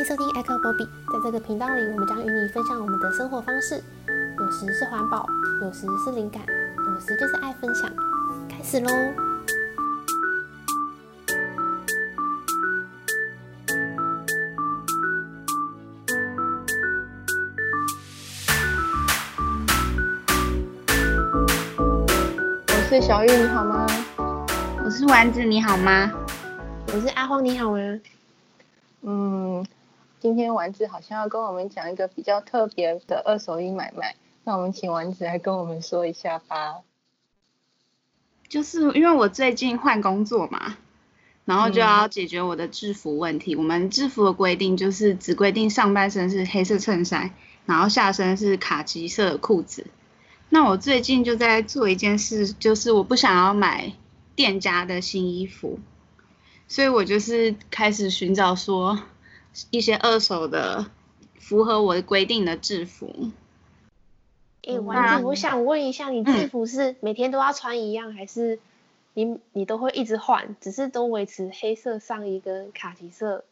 迎收听 Echo Bobby，在这个频道里，我们将与你分享我们的生活方式，有时是环保，有时是灵感，有时就是爱分享。开始喽！我是小玉，你好吗？我是丸子，你好吗？我是阿荒，你好吗？嗯，今天丸子好像要跟我们讲一个比较特别的二手衣买卖，那我们请丸子来跟我们说一下吧。就是因为我最近换工作嘛，然后就要解决我的制服问题。我们制服的规定就是只规定上半身是黑色衬衫，然后下身是卡其色裤子。那我最近就在做一件事，就是我不想要买店家的新衣服。所以我就是开始寻找说一些二手的符合我的规定的制服。哎、欸，丸子，我想问一下，你制服是每天都要穿一样，嗯、还是你你都会一直换，只是都维持黑色上衣跟卡其色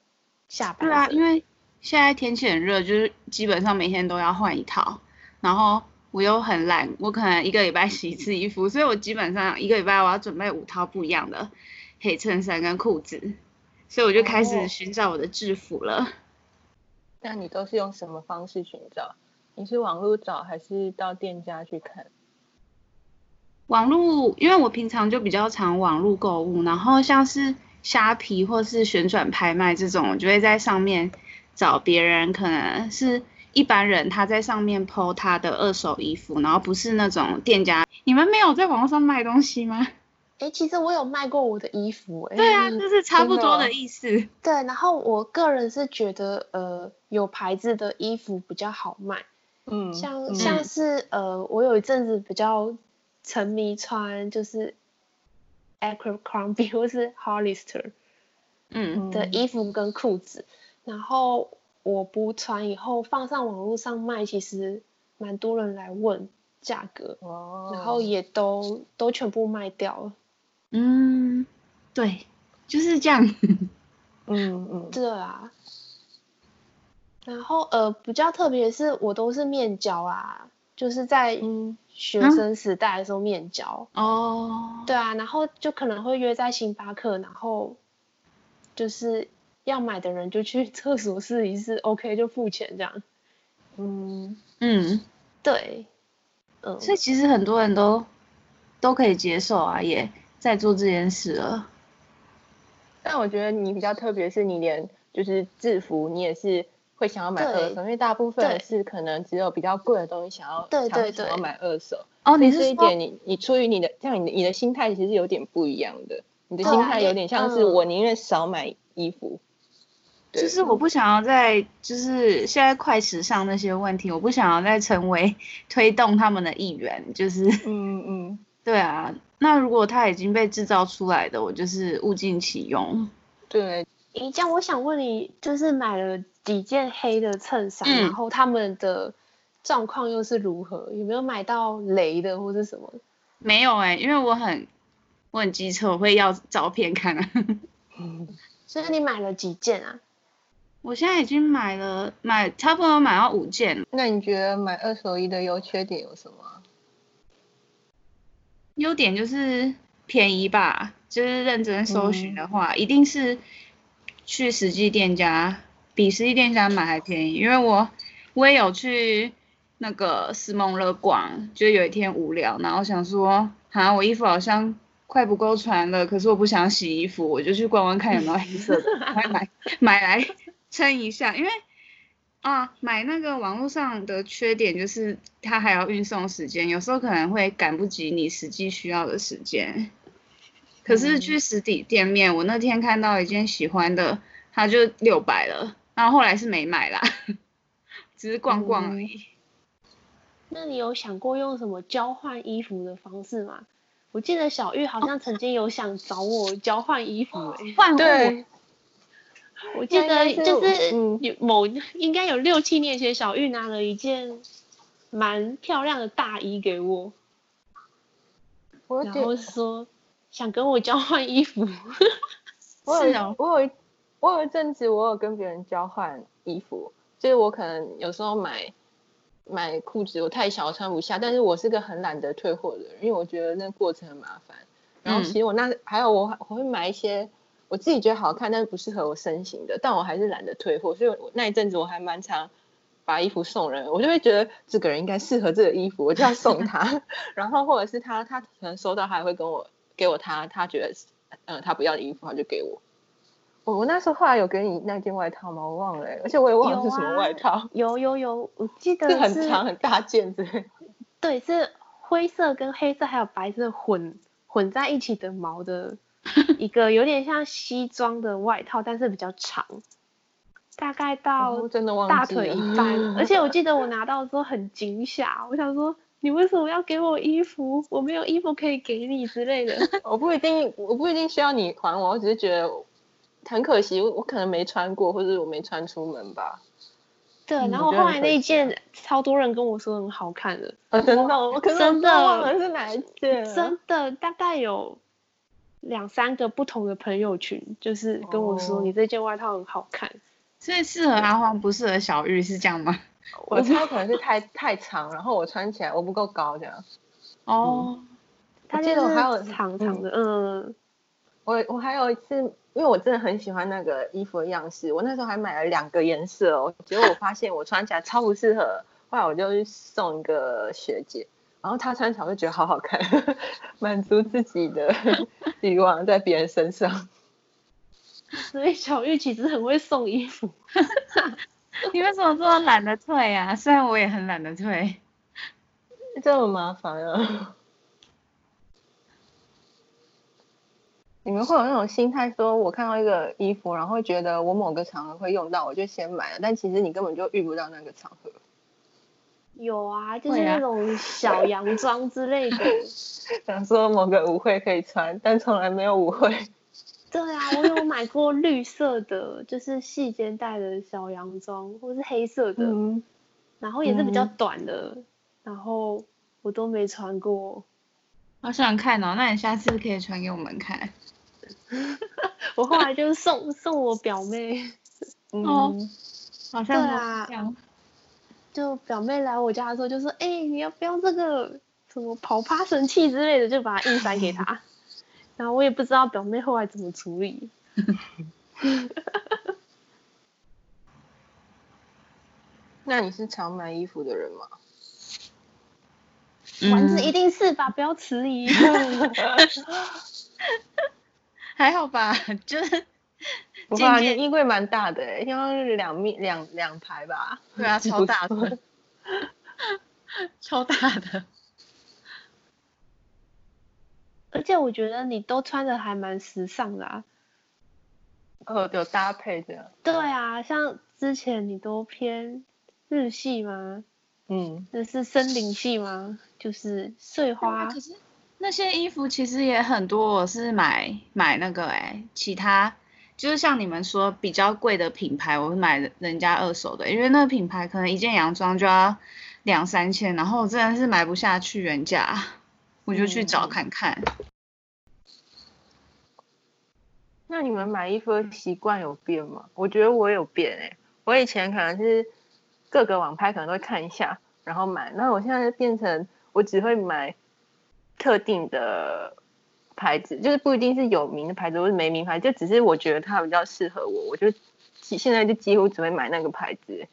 下摆？对啊，因为现在天气很热，就是基本上每天都要换一套。然后我又很懒，我可能一个礼拜洗一次衣服，所以我基本上一个礼拜我要准备五套不一样的。黑衬衫跟裤子，所以我就开始寻找我的制服了。哦。那你都是用什么方式寻找？你是网络找还是到店家去看？网络，因为我平常就比较常网络购物，然后像是虾皮或是旋转拍卖这种，我就会在上面找别人，可能是一般人他在上面 po 他的二手衣服，然后不是那种店家。你们没有在网络上卖东西吗？哎、欸，其实我有卖过我的衣服，对啊，就是差不多的意思。对，然后我个人是觉得，呃，有牌子的衣服比较好卖。嗯，像像是呃，我有一阵子比较沉迷穿就是 Abercrombie 或是 Hollister，嗯的衣服跟裤子，嗯，然后我不穿以后放上网络上卖，其实蛮多人来问价格，哦，然后也都都全部卖掉了。嗯，对，就是这样。嗯嗯，对啊。然后呃，比较特别的是，我都是面交啊，就是在学生时代的时候面交。哦、嗯。对啊，然后就可能会约在星巴克，然后就是要买的人就去 厕所试一试，OK 就付钱这样。嗯嗯，对。嗯。所以其实很多人都都可以接受啊，也。在做这件事了，但我觉得你比较特别，是你连就是制服，你也是会想要买二手，因为大部分是可能只有比较贵的东西想要，对对对，想要买二手。哦，你是这一点，你你出于你的这样，你的你的心态其实有点不一样的，你的心态有点像是我宁愿少买衣服，就是我不想要再就是现在快时尚那些问题，我不想要再成为 推动他们的一员，就是嗯嗯，对啊。那如果它已经被制造出来的，我就是物尽其用。对，咦，这样我想问你，就是买了几件黑的衬衫，嗯、然后他们的状况又是如何？有没有买到雷的或者什么？没有哎、欸，因为我很我很机车，我会要照片看啊。所以你买了几件啊？我现在已经买了买差不多买到五件。那你觉得买二手衣的优缺点有什么？优点就是便宜吧，就是认真搜寻的话，嗯、一定是去实际店家比实际店家买还便宜。因为我我也有去那个思梦乐逛，就有一天无聊，然后想说，啊，我衣服好像快不够穿了，可是我不想洗衣服，我就去逛逛看有没有黑色的，买买买来撑一下，因为。啊，买那个网络上的缺点就是它还要运送时间，有时候可能会赶不及你实际需要的时间。可是去实体店面，我那天看到一件喜欢的，它就六百了，然后后来是没买啦，只是逛逛而已。嗯，那你有想过用什么交换衣服的方式吗？我记得小玉好像曾经有想找我交换衣服诶，换货。我记得就是有某应该有六七年前，小玉拿了一件蛮漂亮的大衣给我，然后说想跟我交换衣服。我有我有我有一阵子我有跟别人交换衣服，就是我可能有时候买买裤子我太小穿不下，但是我是个很懒得退货的人，因为我觉得那过程很麻烦。然后其实我那、嗯、还有我我会买一些我自己觉得好看但是不适合我身形的，但我还是懒得退货，所以我那一阵子我还蛮常把衣服送人，我就会觉得这个人应该适合这个衣服，我就要送他。然后或者是他他可能收到还会跟我给我他他觉得嗯他不要的衣服他就给我。我我那时候后来有给你那件外套吗？我忘了、欸，而且我也忘了是什么外套。有有有，我记得是，是很长很大件子。对，是灰色跟黑色还有白色混混在一起的毛的 一个有点像西装的外套，但是比较长，大概到大腿一 半。哦、而且我记得我 拿到的时候很惊吓，我想说你为什么要给我衣服？我没有衣服可以给你之类的。我不一定，我不一定需要你还我，我只是觉得。很可惜，我我可能没穿过，或者我没穿出门吧。对，然后后来那一件超多人跟我说很好看的，哦、真的，我可是真的忘了是哪一件。真的，大概有两三个不同的朋友群，就是跟我说、哦、你这件外套很好看，所以适合阿黄，不适合小玉，是这样吗？我猜可能是太 太长，然后我穿起来我不够高这样。哦，他记得我还有长长的，嗯。嗯我我还有一次，因为我真的很喜欢那个衣服的样式，我那时候还买了两个颜色哦，结果我发现我穿起来超不适合，后来我就去送一个学姐，然后他穿起来就觉得好好看，满足自己的 欲望在别人身上。所以小玉其实很会送衣服，你为什么这么懒得退呀？虽然我也很懒得退，这么麻烦啊。你们会有那种心态，说我看到一个衣服，然后会觉得我某个场合会用到，我就先买了，但其实你根本就遇不到那个场合。有啊，就是那种小洋装之类的，想说某个舞会可以穿，但从来没有舞会。对啊，我有买过绿色的，就是细肩带的小洋装，或是黑色的，嗯、然后也是比较短的，嗯、然后我都没穿过。好想看哦，那你下次可以穿给我们看。我后来就送送我表妹，嗯，哦、好像这样、啊。就表妹来我家的时候就说：“哎、欸，你要不要这个什么跑趴神器之类的？”就把它硬塞给她。然后我也不知道表妹后来怎么处理。那你是常买衣服的人吗？丸子一定是吧，不要迟疑。还好吧，就是不怕，你衣柜蛮大的哎，应该是两面两两排吧？对啊，超大的，超大的。而且我觉得你都穿的还蛮时尚的啊。呃，有搭配的。对啊，像之前你都偏日系吗？嗯。那是森林系吗？就是碎花。可是。那些衣服其实也很多，我是买买那个哎、欸，其他就是像你们说比较贵的品牌，我会买人家二手的，因为那个品牌可能一件洋装就要两三千，然后我真的是买不下去原价，我就去找看看。嗯。那你们买衣服的习惯有变吗？我觉得我有变哎、欸，我以前可能是各个网拍可能都会看一下，然后买，那我现在就变成我只会买。特定的牌子，就是不一定是有名的牌子，或是没名牌，就只是我觉得它比较适合我，我就现在就几乎只会买那个牌子。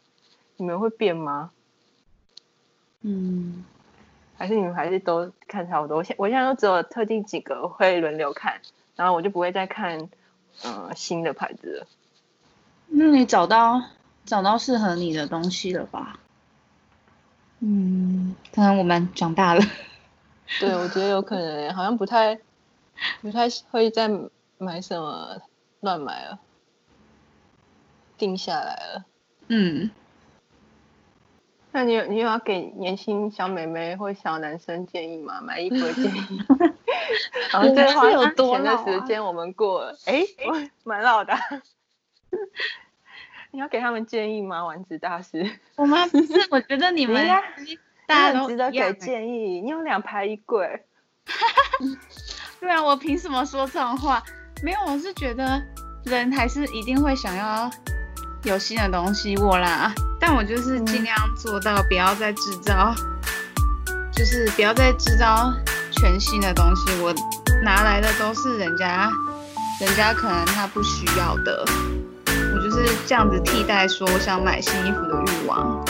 你们会变吗？嗯，还是你们还是都看差不多？我现我现在都只有特定几个会轮流看，然后我就不会再看嗯、呃、新的牌子了。那你找到找到适合你的东西了吧？嗯，可能我们长大了。对，我觉得有可能，好像不太，不太会再买什么乱买了，定下来了。嗯，那你有你有要给年轻小妹妹或小男生建议吗？买衣服的建议？好像这话有多长的时间我们过了，哎，蛮老的。你要给他们建议吗？丸子大师？我们不是，我觉得你们。大家都值得给建议。你有两排衣柜。对啊，我凭什么说这种话？没有，我是觉得人还是一定会想要有新的东西，我啦，但我就是尽量做到不要再制造，就是不要再制造全新的东西。我拿来的都是人家，人家可能他不需要的，我就是这样子替代说我想买新衣服的欲望。